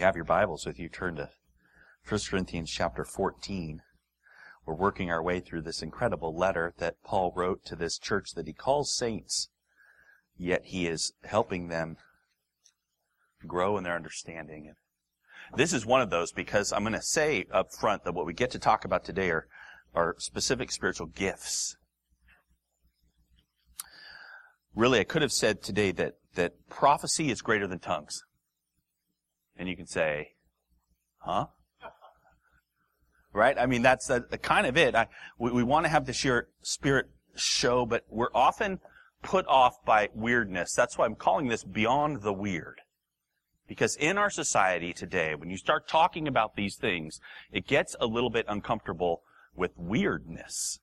you have your Bibles with you, turn to 1 Corinthians chapter 14. We're working our way through this incredible letter that Paul wrote to this church that he calls saints, yet he is helping them grow in their understanding. This is one of those because I'm going to say up front that what we get to talk about today are, are specific spiritual gifts. Really, I could have said today that, that prophecy is greater than tongues. And you can say, huh? Right? I mean, that's the, kind of it. I, we, we want to have the sheer spirit show, but we're often put off by weirdness. That's why I'm calling this beyond the weird. Because in our society today, when you start talking about these things, it gets a little bit uncomfortable with weirdness.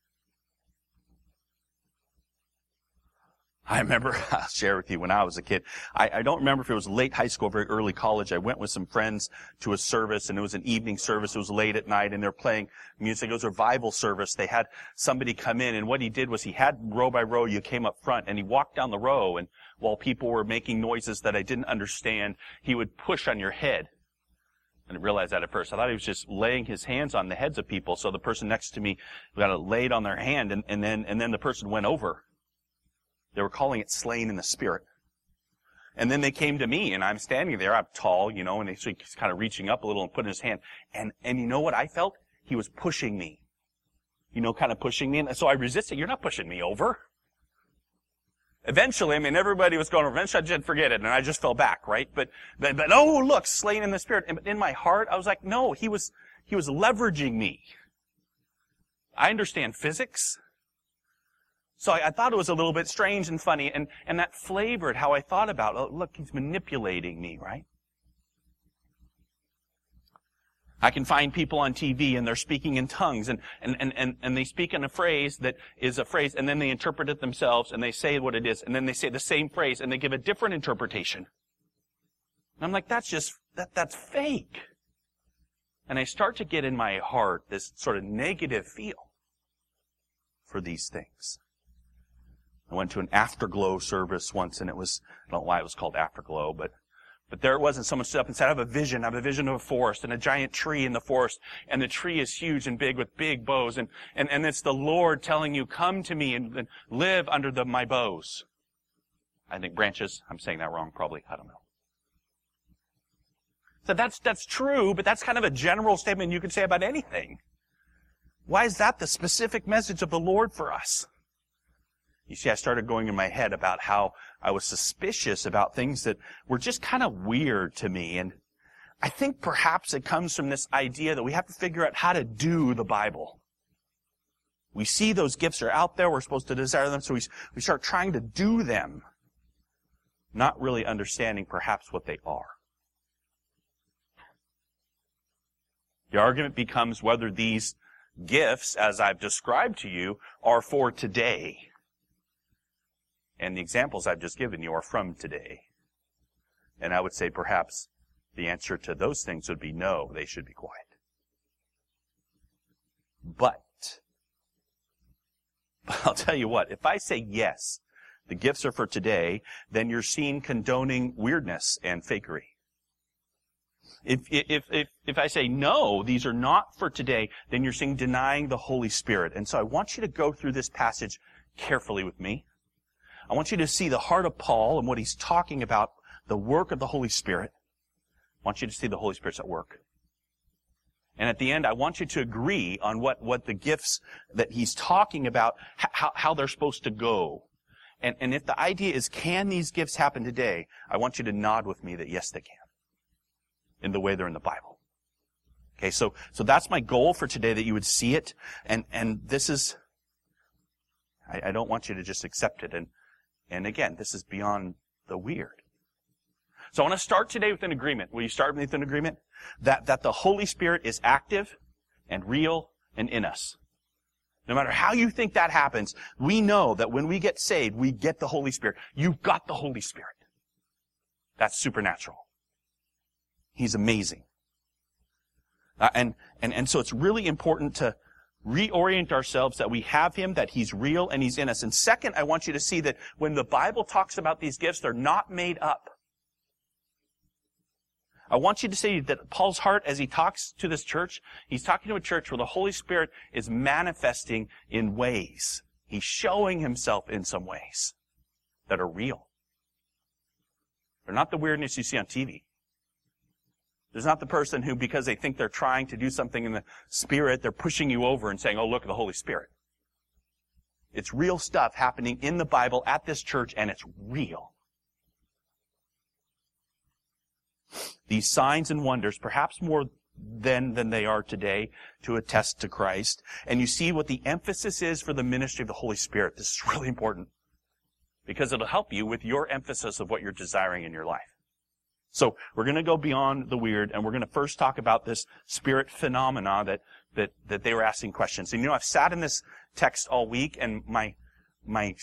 I remember, I'll share with you, when I was a kid, I, I, don't remember if it was late high school very early college. I went with some friends to a service and it was an evening service. It was late at night and they're playing music. It was a revival service. They had somebody come in and what he did was he had row by row, you came up front and he walked down the row and while people were making noises that I didn't understand, he would push on your head. I didn't realize that at first. I thought he was just laying his hands on the heads of people. So the person next to me got it laid on their hand and, and then, and then the person went over they were calling it slain in the spirit. And then they came to me and I'm standing there, I'm tall, you know, and he's kind of reaching up a little and putting his hand. And, and you know what I felt? He was pushing me. You know, kind of pushing me. And so I resisted. You're not pushing me over. Eventually, I mean, everybody was going, eventually I just forget it and I just fell back, right? But, but, but oh, look, slain in the spirit. And in my heart, I was like, no, he was, he was leveraging me. I understand physics. So I, I, thought it was a little bit strange and funny, and, and that flavored how I thought about, oh, look, he's manipulating me, right? I can find people on TV and they're speaking in tongues and, and, and, and, and they speak in a phrase that is a phrase and then they interpret it themselves and they say what it is and then they say the same phrase and they give a different interpretation. And I'm like, that's just, that, that's fake. And I start to get in my heart this sort of negative feel for these things. I went to an afterglow service once and it was, I don't know why it was called afterglow, but, but there it was and someone stood up and said, I have a vision. I have a vision of a forest and a giant tree in the forest and the tree is huge and big with big boughs and, and, and it's the Lord telling you, come to me and, and live under the, my boughs. I think branches. I'm saying that wrong probably. I don't know. So that's, that's true, but that's kind of a general statement you can say about anything. Why is that the specific message of the Lord for us? You see, I started going in my head about how I was suspicious about things that were just kind of weird to me. And I think perhaps it comes from this idea that we have to figure out how to do the Bible. We see those gifts are out there, we're supposed to desire them, so we, we start trying to do them, not really understanding perhaps what they are. The argument becomes whether these gifts, as I've described to you, are for today and the examples I've just given you are from today. And I would say perhaps the answer to those things would be no, they should be quiet. But, I'll tell you what, if I say yes, the gifts are for today, then you're seen condoning weirdness and fakery. If, if, if, if I say no, these are not for today, then you're seeing denying the Holy Spirit. And so I want you to go through this passage carefully with me. I want you to see the heart of Paul and what he's talking about, the work of the Holy Spirit. I want you to see the Holy Spirit's at work. And at the end, I want you to agree on what, what the gifts that he's talking about, how, how they're supposed to go. And, and if the idea is, can these gifts happen today? I want you to nod with me that yes, they can. In the way they're in the Bible. Okay, so, so that's my goal for today, that you would see it. And, and this is, I, I don't want you to just accept it and, and again, this is beyond the weird. So I want to start today with an agreement. Will you start with an agreement? That, that the Holy Spirit is active and real and in us. No matter how you think that happens, we know that when we get saved, we get the Holy Spirit. You've got the Holy Spirit. That's supernatural. He's amazing. Uh, and, and, and so it's really important to, reorient ourselves that we have Him, that He's real and He's in us. And second, I want you to see that when the Bible talks about these gifts, they're not made up. I want you to see that Paul's heart, as he talks to this church, he's talking to a church where the Holy Spirit is manifesting in ways. He's showing himself in some ways that are real. They're not the weirdness you see on TV. There's not the person who, because they think they're trying to do something in the Spirit, they're pushing you over and saying, oh, look at the Holy Spirit. It's real stuff happening in the Bible at this church, and it's real. These signs and wonders, perhaps more then than they are today, to attest to Christ. And you see what the emphasis is for the ministry of the Holy Spirit. This is really important. Because it'll help you with your emphasis of what you're desiring in your life. So we're going to go beyond the weird, and we're going to first talk about this spirit phenomena that that that they were asking questions. And you know, I've sat in this text all week, and my my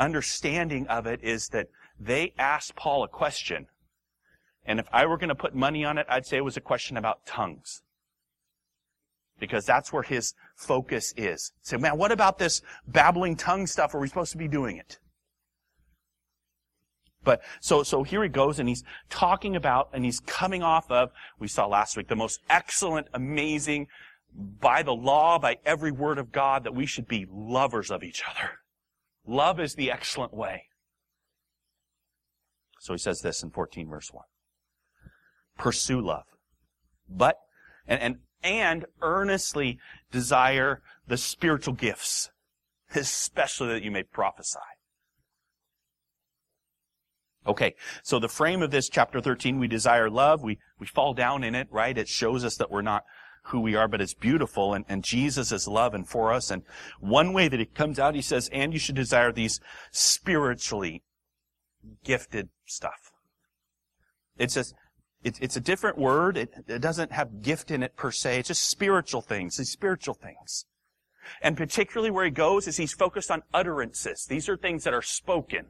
understanding of it is that they asked Paul a question, and if I were going to put money on it, I'd say it was a question about tongues. Because that's where his focus is. Say, man, what about this babbling tongue stuff? Are we supposed to be doing it? But so so here he goes and he's talking about and he's coming off of we saw last week the most excellent, amazing by the law, by every word of God that we should be lovers of each other. Love is the excellent way. So he says this in 14 verse 1. Pursue love. But and and, and earnestly desire the spiritual gifts, especially that you may prophesy. Okay, so the frame of this chapter 13, we desire love, we, we fall down in it, right? It shows us that we're not who we are, but it's beautiful, and, and Jesus is love and for us. And one way that it comes out, he says, and you should desire these spiritually gifted stuff. It's just, it, it's a different word. It, it doesn't have gift in it per se. It's just spiritual things, these spiritual things. And particularly where he goes is he's focused on utterances. These are things that are spoken.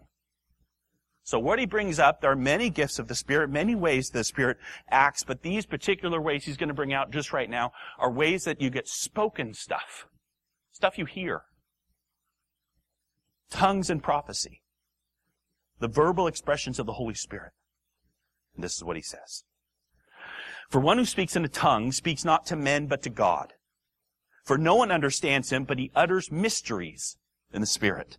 So what he brings up, there are many gifts of the Spirit, many ways the Spirit acts, but these particular ways he's going to bring out just right now are ways that you get spoken stuff. Stuff you hear. Tongues and prophecy. The verbal expressions of the Holy Spirit. And this is what he says. For one who speaks in a tongue speaks not to men but to God. For no one understands him, but he utters mysteries in the Spirit.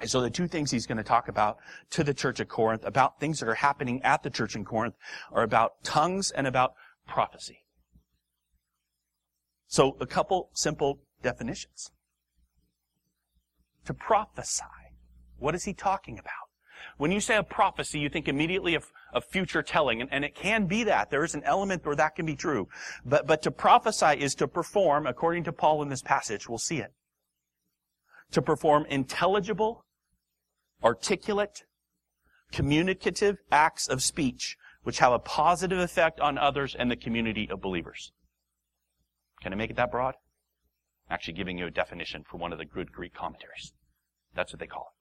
And so the two things he's going to talk about to the church at Corinth, about things that are happening at the church in Corinth, are about tongues and about prophecy. So a couple simple definitions. To prophesy. What is he talking about? When you say a prophecy, you think immediately of, of future telling, and, and, it can be that. There is an element where that can be true. But, but to prophesy is to perform, according to Paul in this passage, we'll see it. To perform intelligible, articulate, communicative acts of speech which have a positive effect on others and the community of believers. Can I make it that broad? I'm actually giving you a definition for one of the good Greek commentaries. That's what they call it.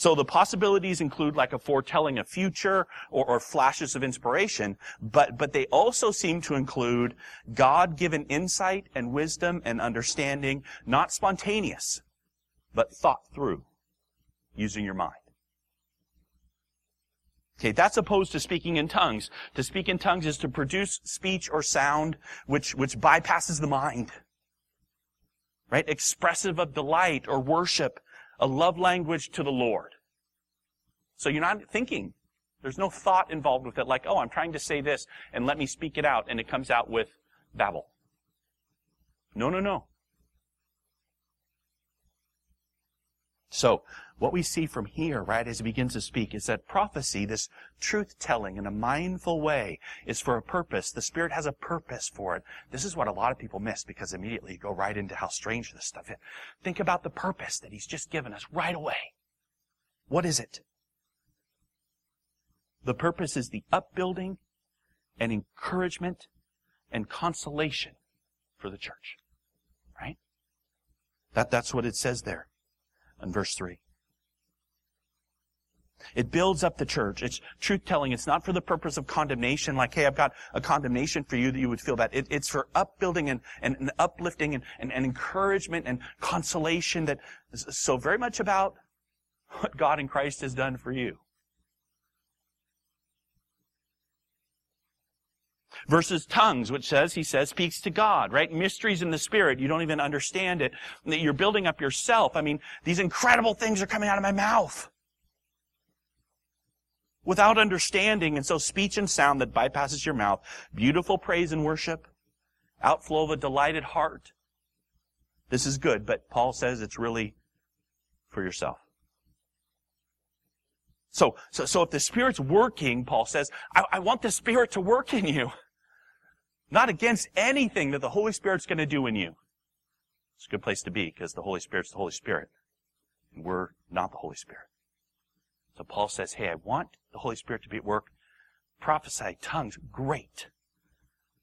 So the possibilities include like a foretelling of future or, or, flashes of inspiration, but, but they also seem to include God-given insight and wisdom and understanding, not spontaneous, but thought through using your mind. Okay, that's opposed to speaking in tongues. To speak in tongues is to produce speech or sound which, which bypasses the mind. Right? Expressive of delight or worship, a love language to the Lord. So you're not thinking. There's no thought involved with it like, oh, I'm trying to say this and let me speak it out and it comes out with babble. No, no, no. So, what we see from here, right, as he begins to speak, is that prophecy, this truth telling in a mindful way, is for a purpose. The Spirit has a purpose for it. This is what a lot of people miss because immediately you go right into how strange this stuff is. Think about the purpose that He's just given us right away. What is it? The purpose is the upbuilding and encouragement and consolation for the church. Right? That, that's what it says there in verse 3. It builds up the church. It's truth telling. It's not for the purpose of condemnation, like, hey, I've got a condemnation for you that you would feel bad. It, it's for upbuilding and, and, and uplifting and, and, and, encouragement and consolation that is so very much about what God in Christ has done for you. Versus tongues, which says, he says, speaks to God, right? Mysteries in the Spirit. You don't even understand it. That you're building up yourself. I mean, these incredible things are coming out of my mouth. Without understanding, and so speech and sound that bypasses your mouth, beautiful praise and worship, outflow of a delighted heart. This is good, but Paul says it's really for yourself. So, so, so if the Spirit's working, Paul says, I, I want the Spirit to work in you. Not against anything that the Holy Spirit's going to do in you. It's a good place to be because the Holy Spirit's the Holy Spirit. And we're not the Holy Spirit. So Paul says, hey, I want the Holy Spirit to be at work. Prophesy tongues, great.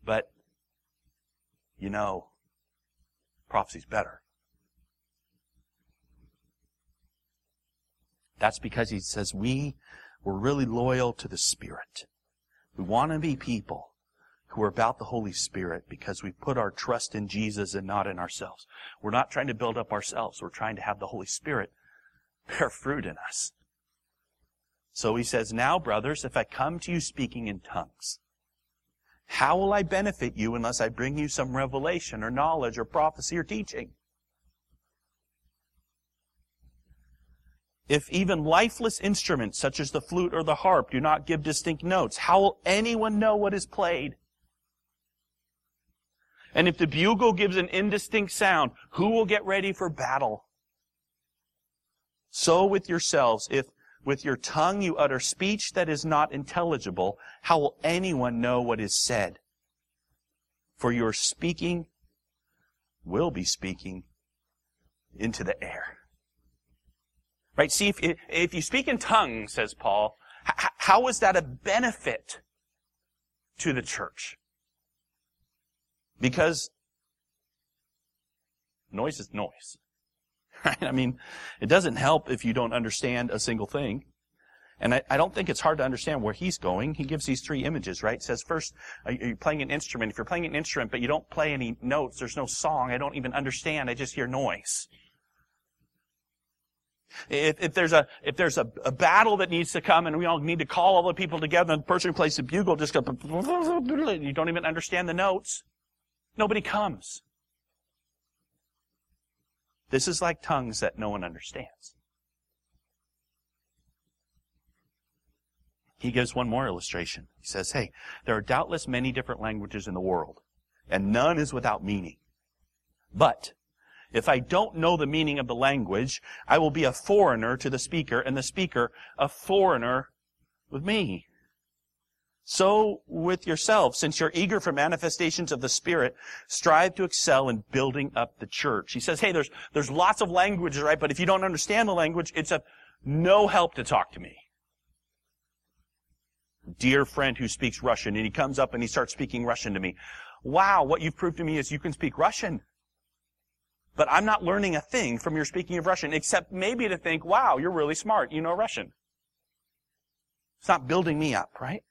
But, you know, prophecy's better. That's because he says we were really loyal to the Spirit. We want to be people who are about the Holy Spirit because we put our trust in Jesus and not in ourselves. We're not trying to build up ourselves. We're trying to have the Holy Spirit bear fruit in us. So he says, now brothers, if I come to you speaking in tongues, how will I benefit you unless I bring you some revelation or knowledge or prophecy or teaching? If even lifeless instruments such as the flute or the harp do not give distinct notes, how will anyone know what is played? And if the bugle gives an indistinct sound, who will get ready for battle? So with yourselves, if with your tongue you utter speech that is not intelligible, how will anyone know what is said? For your speaking will be speaking into the air. Right? See, if, if you speak in tongues, says Paul, how is that a benefit to the church? Because noise is noise. Right? I mean, it doesn't help if you don't understand a single thing. And I, I, don't think it's hard to understand where he's going. He gives these three images, right? It says first, are you playing an instrument? If you're playing an instrument, but you don't play any notes, there's no song, I don't even understand, I just hear noise. If, if there's a if there's a, a, battle that needs to come and we all need to call all the people together, and the person who plays the bugle just goes, you don't even understand the notes. Nobody comes. This is like tongues that no one understands. He gives one more illustration. He says, hey, there are doubtless many different languages in the world, and none is without meaning. But if I don't know the meaning of the language, I will be a foreigner to the speaker, and the speaker a foreigner with me. So with yourselves, since you're eager for manifestations of the Spirit, strive to excel in building up the church. He says, hey, there's, there's lots of languages, right? But if you don't understand the language, it's of no help to talk to me. Dear friend who speaks Russian, and he comes up and he starts speaking Russian to me. Wow, what you've proved to me is you can speak Russian. But I'm not learning a thing from your speaking of Russian, except maybe to think, wow, you're really smart. You know Russian. It's not building me up, right?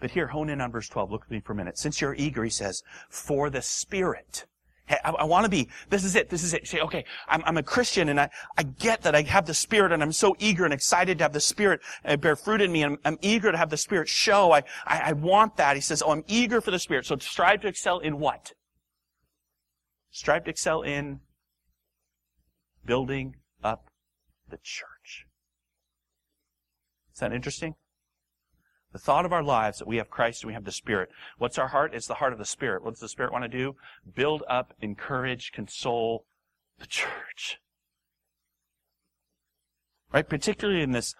But here, hone in on verse 12. Look at me for a minute. Since you're eager, he says, for the Spirit. Hey, I, I want to be, this is it, this is it. Say, okay, I'm, I'm a Christian and I, I get that I have the Spirit and I'm so eager and excited to have the Spirit uh, bear fruit in me and I'm, I'm eager to have the Spirit show. I, I, I want that. He says, oh, I'm eager for the Spirit. So strive to excel in what? Strive to excel in building up the church. Is that interesting? The thought of our lives that we have Christ and we have the Spirit. What's our heart? It's the heart of the Spirit. What does the Spirit want to do? Build up, encourage, console the church. Right? Particularly in this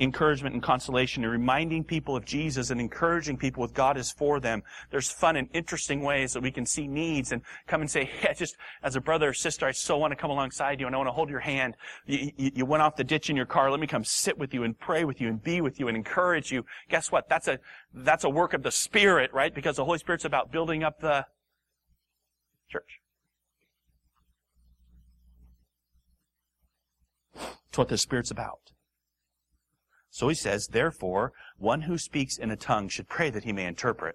encouragement and consolation and reminding people of Jesus and encouraging people with God is for them. There's fun and interesting ways that we can see needs and come and say, hey, just as a brother or sister, I so want to come alongside you and I want to hold your hand. You, you, you went off the ditch in your car. Let me come sit with you and pray with you and be with you and encourage you. Guess what? That's a, that's a work of the Spirit, right? Because the Holy Spirit's about building up the church. It's what the Spirit's about. So he says, therefore, one who speaks in a tongue should pray that he may interpret.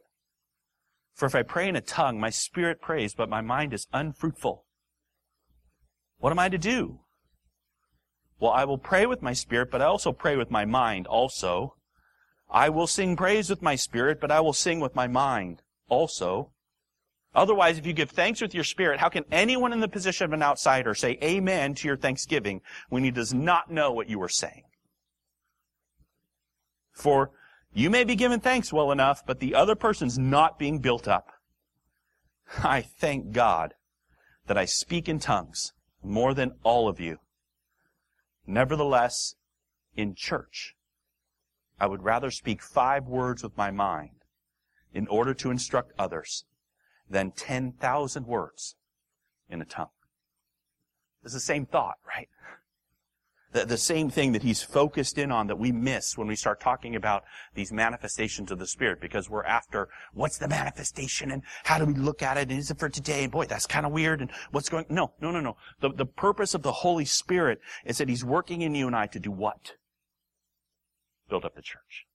For if I pray in a tongue, my spirit prays, but my mind is unfruitful. What am I to do? Well, I will pray with my spirit, but I also pray with my mind also. I will sing praise with my spirit, but I will sing with my mind also. Otherwise, if you give thanks with your spirit, how can anyone in the position of an outsider say amen to your thanksgiving when he does not know what you are saying? For you may be given thanks well enough, but the other person's not being built up. I thank God that I speak in tongues more than all of you. Nevertheless, in church, I would rather speak five words with my mind in order to instruct others than 10,000 words in a tongue. It's the same thought, right? The, the same thing that he's focused in on that we miss when we start talking about these manifestations of the Spirit because we're after what's the manifestation and how do we look at it and is it for today and boy, that's kind of weird and what's going, no, no, no, no. The, the purpose of the Holy Spirit is that he's working in you and I to do what? Build up the church.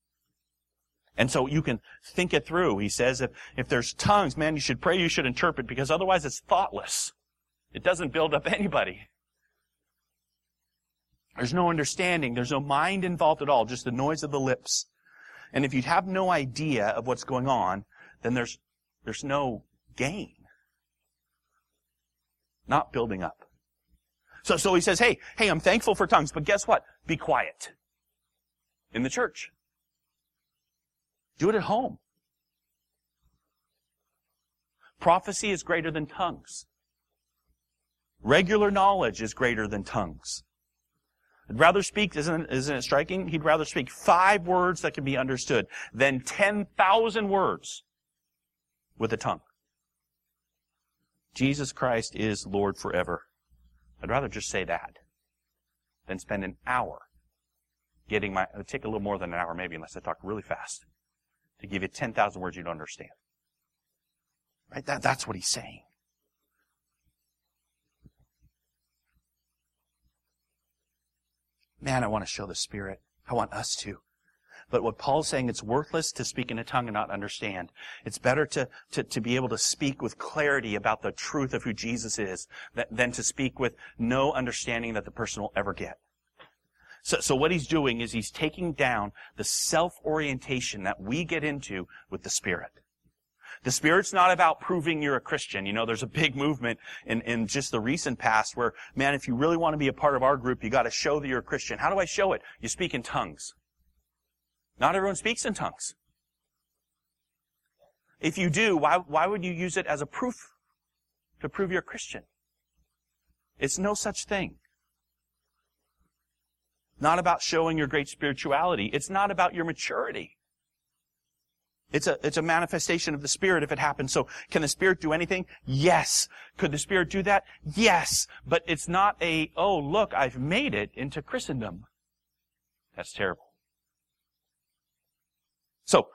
And so you can think it through. He says if, if there's tongues, man, you should pray, you should interpret because otherwise it's thoughtless. It doesn't build up anybody. There's no understanding. There's no mind involved at all, just the noise of the lips. And if you have no idea of what's going on, then there's, there's no gain. Not building up. So, so he says, hey, hey, I'm thankful for tongues, but guess what? Be quiet. In the church. Do it at home. Prophecy is greater than tongues. Regular knowledge is greater than tongues. I'd rather speak, isn't, isn't it striking? He'd rather speak five words that can be understood than 10,000 words with a tongue. Jesus Christ is Lord forever. I'd rather just say that than spend an hour getting my, it would take a little more than an hour maybe unless I talk really fast to give you 10,000 words you don't understand. Right? That, that's what he's saying. Man, I want to show the Spirit. I want us to. But what Paul's saying, it's worthless to speak in a tongue and not understand. It's better to, to, to be able to speak with clarity about the truth of who Jesus is than to speak with no understanding that the person will ever get. So, so what he's doing is he's taking down the self-orientation that we get into with the Spirit. The Spirit's not about proving you're a Christian. You know, there's a big movement in, in just the recent past where, man, if you really want to be a part of our group, you gotta show that you're a Christian. How do I show it? You speak in tongues. Not everyone speaks in tongues. If you do, why, why would you use it as a proof to prove you're a Christian? It's no such thing. Not about showing your great spirituality. It's not about your maturity. It's a, it's a manifestation of the Spirit if it happens. So can the Spirit do anything? Yes. Could the Spirit do that? Yes. But it's not a, oh, look, I've made it into Christendom. That's terrible. So,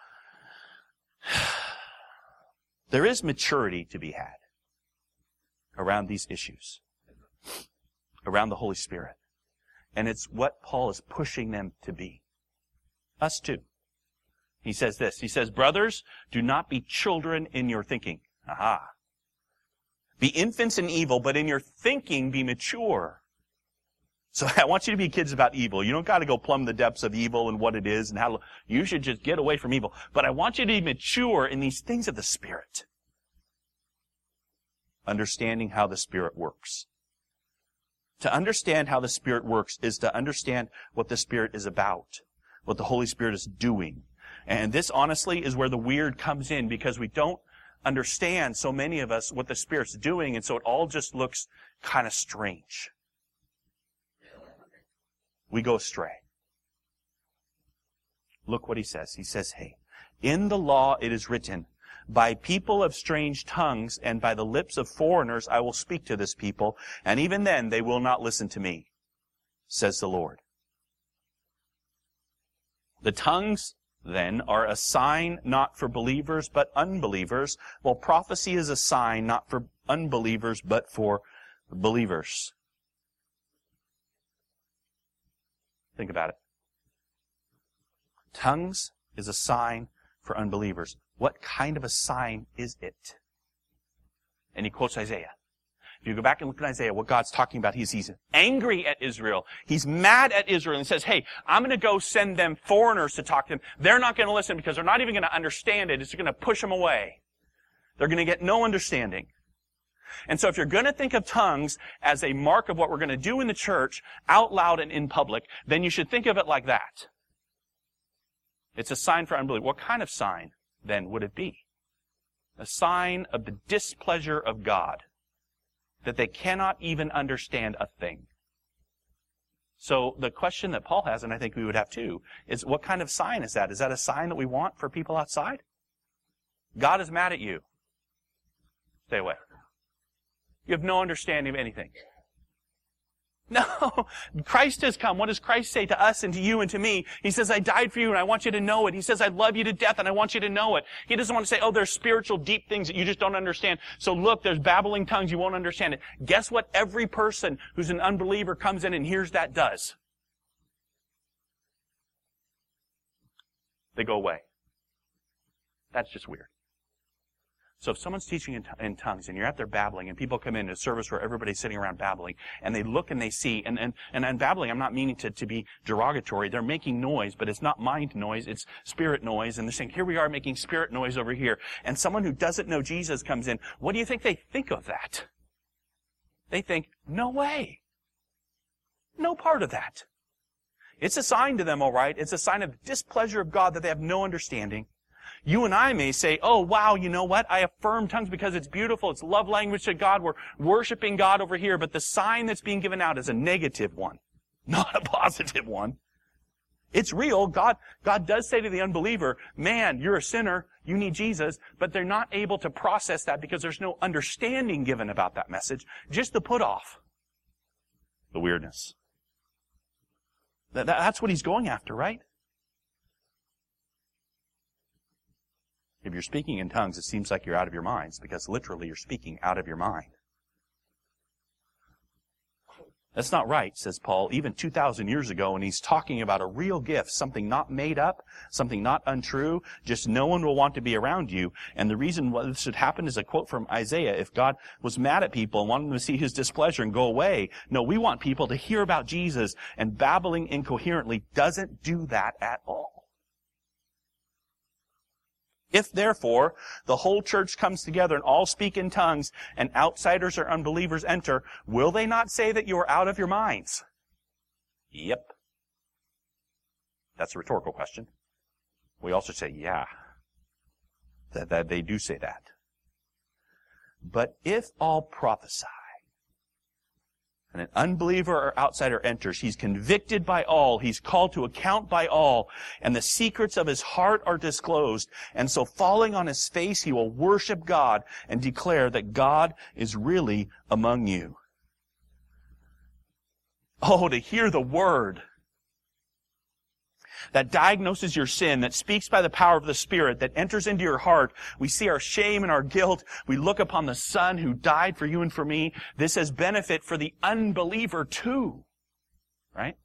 there is maturity to be had around these issues, around the Holy Spirit. And it's what Paul is pushing them to be. Us too. He says this. He says, brothers, do not be children in your thinking. Aha. Be infants in evil, but in your thinking be mature. So I want you to be kids about evil. You don't got to go plumb the depths of evil and what it is and how you should just get away from evil. But I want you to be mature in these things of the Spirit. Understanding how the Spirit works. To understand how the Spirit works is to understand what the Spirit is about, what the Holy Spirit is doing. And this honestly is where the weird comes in because we don't understand so many of us what the Spirit's doing, and so it all just looks kind of strange. we go astray. Look what he says. He says, hey, in the law it is written, by people of strange tongues and by the lips of foreigners I will speak to this people, and even then they will not listen to me, says the Lord. The tongues, then, are a sign not for believers but unbelievers, while prophecy is a sign not for unbelievers but for believers. Think about it. Tongues is a sign for unbelievers. What kind of a sign is it? And he quotes Isaiah. If you go back and look at Isaiah, what God's talking about, he's, he's angry at Israel. He's mad at Israel and says, hey, I'm going to go send them foreigners to talk to them. They're not going to listen because they're not even going to understand it. It's going to push them away. They're going to get no understanding. And so if you're going to think of tongues as a mark of what we're going to do in the church, out loud and in public, then you should think of it like that. It's a sign for unbelief. What kind of sign, then, would it be? A sign of the displeasure of God, that they cannot even understand a thing. So the question that Paul has, and I think we would have too, is what kind of sign is that? Is that a sign that we want for people outside? God is mad at you. Stay away. You have no understanding of anything. No, Christ has come. What does Christ say to us and to you and to me? He says, I died for you and I want you to know it. He says, I love you to death and I want you to know it. He doesn't want to say, oh, there's spiritual deep things that you just don't understand. So look, there's babbling tongues, you won't understand it. Guess what every person who's an unbeliever comes in and hears that does? They go away. That's just weird. So if someone's teaching in, t- in, tongues and you're out there babbling and people come in a service where everybody's sitting around babbling and they look and they see, and, and, and, and babbling, I'm not meaning to, to be derogatory. They're making noise, but it's not mind noise, it's spirit noise. And they're saying, here we are making spirit noise over here. And someone who doesn't know Jesus comes in. What do you think they think of that? They think, no way. No part of that. It's a sign to them, alright. It's a sign of displeasure of God that they have no understanding. You and I may say, oh wow, you know what? I affirm tongues because it's beautiful. It's love language to God. We're worshiping God over here. But the sign that's being given out is a negative one, not a positive one. It's real. God, God does say to the unbeliever, man, you're a sinner. You need Jesus. But they're not able to process that because there's no understanding given about that message. Just the put off. The weirdness. That, that's what he's going after, right? If you're speaking in tongues, it seems like you're out of your minds because literally you're speaking out of your mind. That's not right, says Paul, even 2,000 years ago, and he's talking about a real gift, something not made up, something not untrue, just no one will want to be around you. And the reason why this should happen is a quote from Isaiah. If God was mad at people and wanted them to see his displeasure and go away, no, we want people to hear about Jesus, and babbling incoherently doesn't do that at all. If therefore the whole church comes together and all speak in tongues and outsiders or unbelievers enter, will they not say that you are out of your minds? Yep. That's a rhetorical question. We also say, yeah. That, that they do say that. But if all prophesy, and an unbeliever or outsider enters, he's convicted by all, he's called to account by all, and the secrets of his heart are disclosed. And so falling on his face, he will worship God and declare that God is really among you. Oh, to hear the word that diagnoses your sin, that speaks by the power of the Spirit, that enters into your heart. We see our shame and our guilt. We look upon the Son who died for you and for me. This has benefit for the unbeliever too. Right?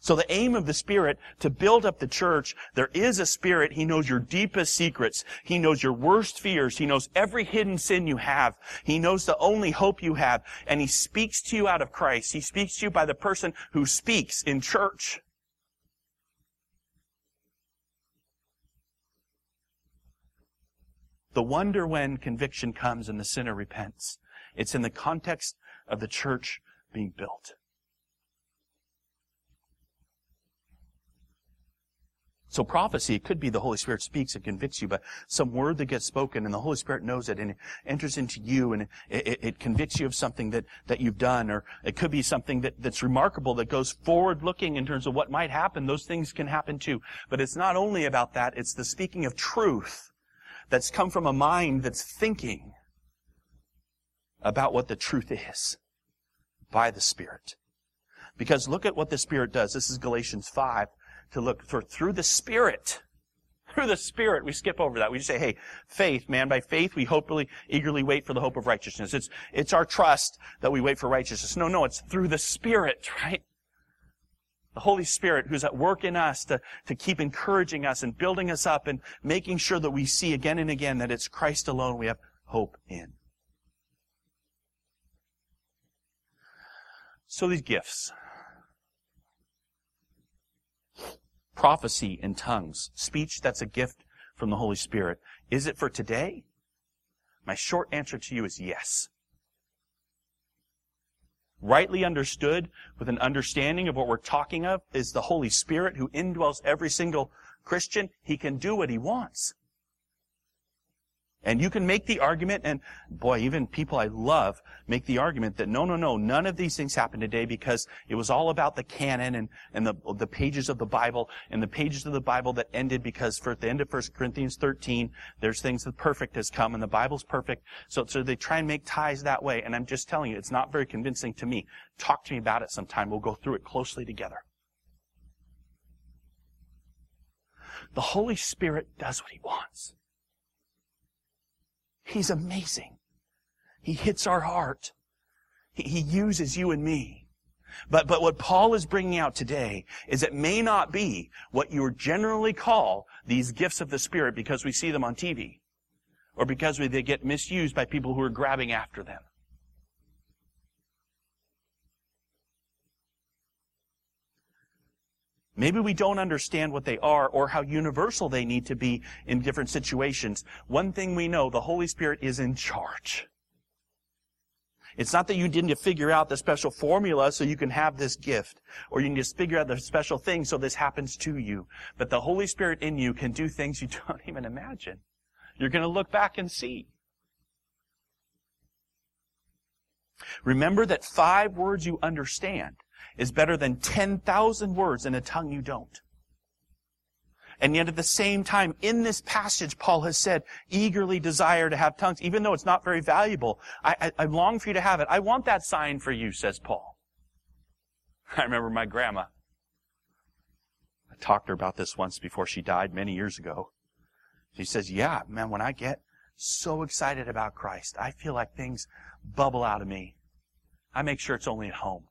So the aim of the Spirit to build up the church, there is a Spirit. He knows your deepest secrets. He knows your worst fears. He knows every hidden sin you have. He knows the only hope you have. And He speaks to you out of Christ. He speaks to you by the person who speaks in church. The wonder when conviction comes and the sinner repents. It's in the context of the church being built. So prophecy, it could be the Holy Spirit speaks and convicts you, but some word that gets spoken and the Holy Spirit knows it and it enters into you and it, it, it, convicts you of something that, that you've done, or it could be something that, that's remarkable that goes forward looking in terms of what might happen. Those things can happen too. But it's not only about that, it's the speaking of truth that's come from a mind that's thinking about what the truth is by the Spirit. Because look at what the Spirit does. This is Galatians 5 to look for through the Spirit. Through the Spirit, we skip over that. We just say, hey, faith, man, by faith we hopefully, eagerly wait for the hope of righteousness. It's, it's our trust that we wait for righteousness. No, no, it's through the Spirit, right? The Holy Spirit who's at work in us to, to keep encouraging us and building us up and making sure that we see again and again that it's Christ alone we have hope in. So these gifts. Prophecy in tongues, speech that's a gift from the Holy Spirit. Is it for today? My short answer to you is yes. Rightly understood, with an understanding of what we're talking of, is the Holy Spirit who indwells every single Christian. He can do what he wants. And you can make the argument, and boy, even people I love make the argument that no, no, no, none of these things happened today because it was all about the canon and, and the, the pages of the Bible and the pages of the Bible that ended because for at the end of 1 Corinthians 13, there's things that perfect has come and the Bible's perfect. So, so they try and make ties that way. And I'm just telling you, it's not very convincing to me. Talk to me about it sometime. We'll go through it closely together. The Holy Spirit does what He wants. He's amazing. He hits our heart. He, uses you and me. But, but what Paul is bringing out today is it may not be what you generally call these gifts of the Spirit because we see them on TV or because they get misused by people who are grabbing after them. Maybe we don't understand what they are or how universal they need to be in different situations. One thing we know, the Holy Spirit is in charge. It's not that you didn't figure out the special formula so you can have this gift, or you need to figure out the special thing so this happens to you. But the Holy Spirit in you can do things you don't even imagine. You're going to look back and see. Remember that five words you understand is better than 10,000 words in a tongue you don't. And yet at the same time, in this passage, Paul has said, eagerly desire to have tongues, even though it's not very valuable. I, I, I long for you to have it. I want that sign for you, says Paul. I remember my grandma. I talked to her about this once before she died many years ago. She says, yeah, man, when I get so excited about Christ, I feel like things bubble out of me. I make sure it's only at home.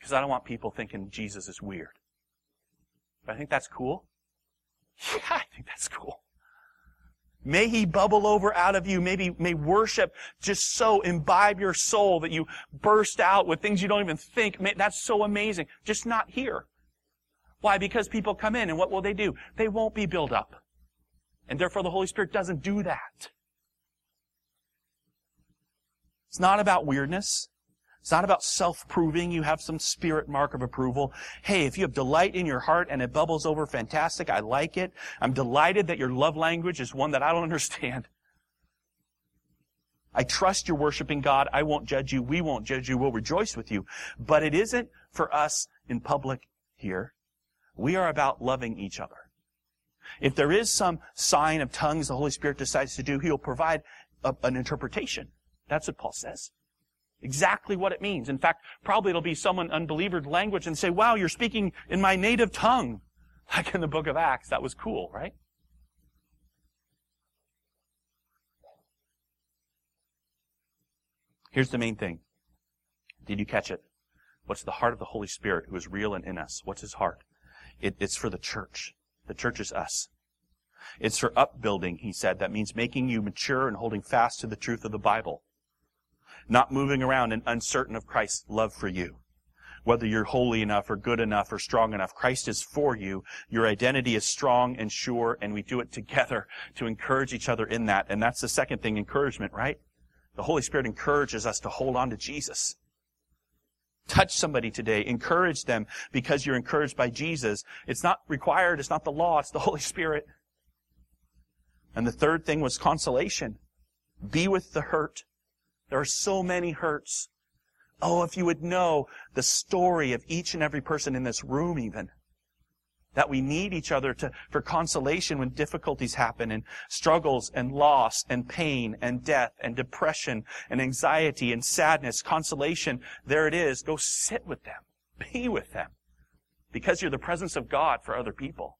Because I don't want people thinking Jesus is weird. But I think that's cool. Yeah, I think that's cool. May he bubble over out of you. Maybe may worship just so imbibe your soul that you burst out with things you don't even think. May, that's so amazing. Just not here. Why? Because people come in and what will they do? They won't be built up. And therefore the Holy Spirit doesn't do that. It's not about weirdness. It's not about self-proving you have some spirit mark of approval. Hey, if you have delight in your heart and it bubbles over, fantastic. I like it. I'm delighted that your love language is one that I don't understand. I trust you're worshiping God. I won't judge you. We won't judge you. We'll rejoice with you. But it isn't for us in public here. We are about loving each other. If there is some sign of tongues the Holy Spirit decides to do, He'll provide a, an interpretation. That's what Paul says. Exactly what it means. In fact, probably it'll be someone unbelievered language and say, wow, you're speaking in my native tongue. Like in the book of Acts. That was cool, right? Here's the main thing. Did you catch it? What's the heart of the Holy Spirit who is real and in us? What's his heart? It, it's for the church. The church is us. It's for upbuilding, he said. That means making you mature and holding fast to the truth of the Bible not moving around and uncertain of Christ's love for you. Whether you're holy enough or good enough or strong enough, Christ is for you. Your identity is strong and sure, and we do it together to encourage each other in that. And that's the second thing, encouragement, right? The Holy Spirit encourages us to hold on to Jesus. Touch somebody today. Encourage them because you're encouraged by Jesus. It's not required. It's not the law. It's the Holy Spirit. And the third thing was consolation. Be with the hurt. There are so many hurts. Oh, if you would know the story of each and every person in this room even. That we need each other to, for consolation when difficulties happen and struggles and loss and pain and death and depression and anxiety and sadness, consolation. There it is. Go sit with them. Be with them. Because you're the presence of God for other people.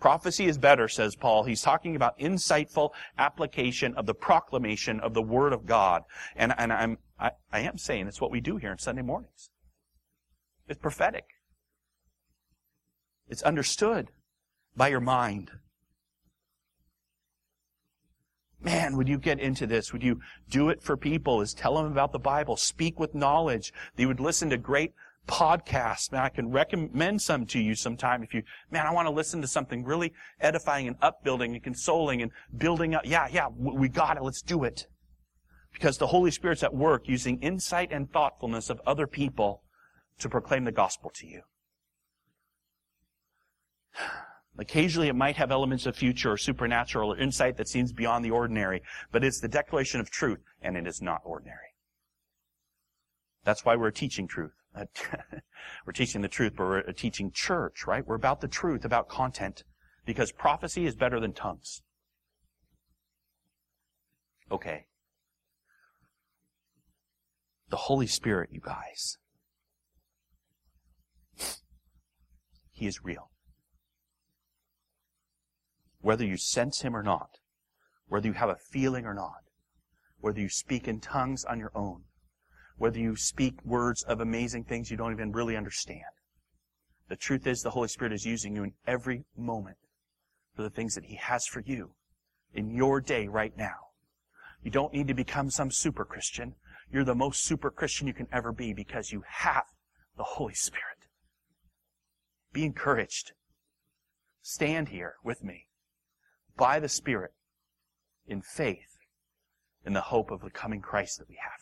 Prophecy is better, says Paul. He's talking about insightful application of the proclamation of the Word of God. And, and I'm, I, I am saying it's what we do here on Sunday mornings. It's prophetic. It's understood by your mind. Man, would you get into this? Would you do it for people? Is tell them about the Bible. Speak with knowledge. They would listen to great podcasts. Man, I can recommend some to you sometime if you, man, I want to listen to something really edifying and upbuilding and consoling and building up. Yeah, yeah, we got it. Let's do it. Because the Holy Spirit's at work using insight and thoughtfulness of other people to proclaim the gospel to you. Occasionally it might have elements of future or supernatural or insight that seems beyond the ordinary, but it's the declaration of truth, and it is not ordinary. That's why we're teaching truth. we're teaching the truth, but we're teaching church, right? We're about the truth, about content, because prophecy is better than tongues. Okay. The Holy Spirit, you guys. He is real whether you sense Him or not, whether you have a feeling or not, whether you speak in tongues on your own, whether you speak words of amazing things you don't even really understand. The truth is the Holy Spirit is using you in every moment for the things that He has for you in your day right now. You don't need to become some super Christian. You're the most super Christian you can ever be because you have the Holy Spirit. Be encouraged. Stand here with me by the Spirit in faith in the hope of the coming Christ that we have.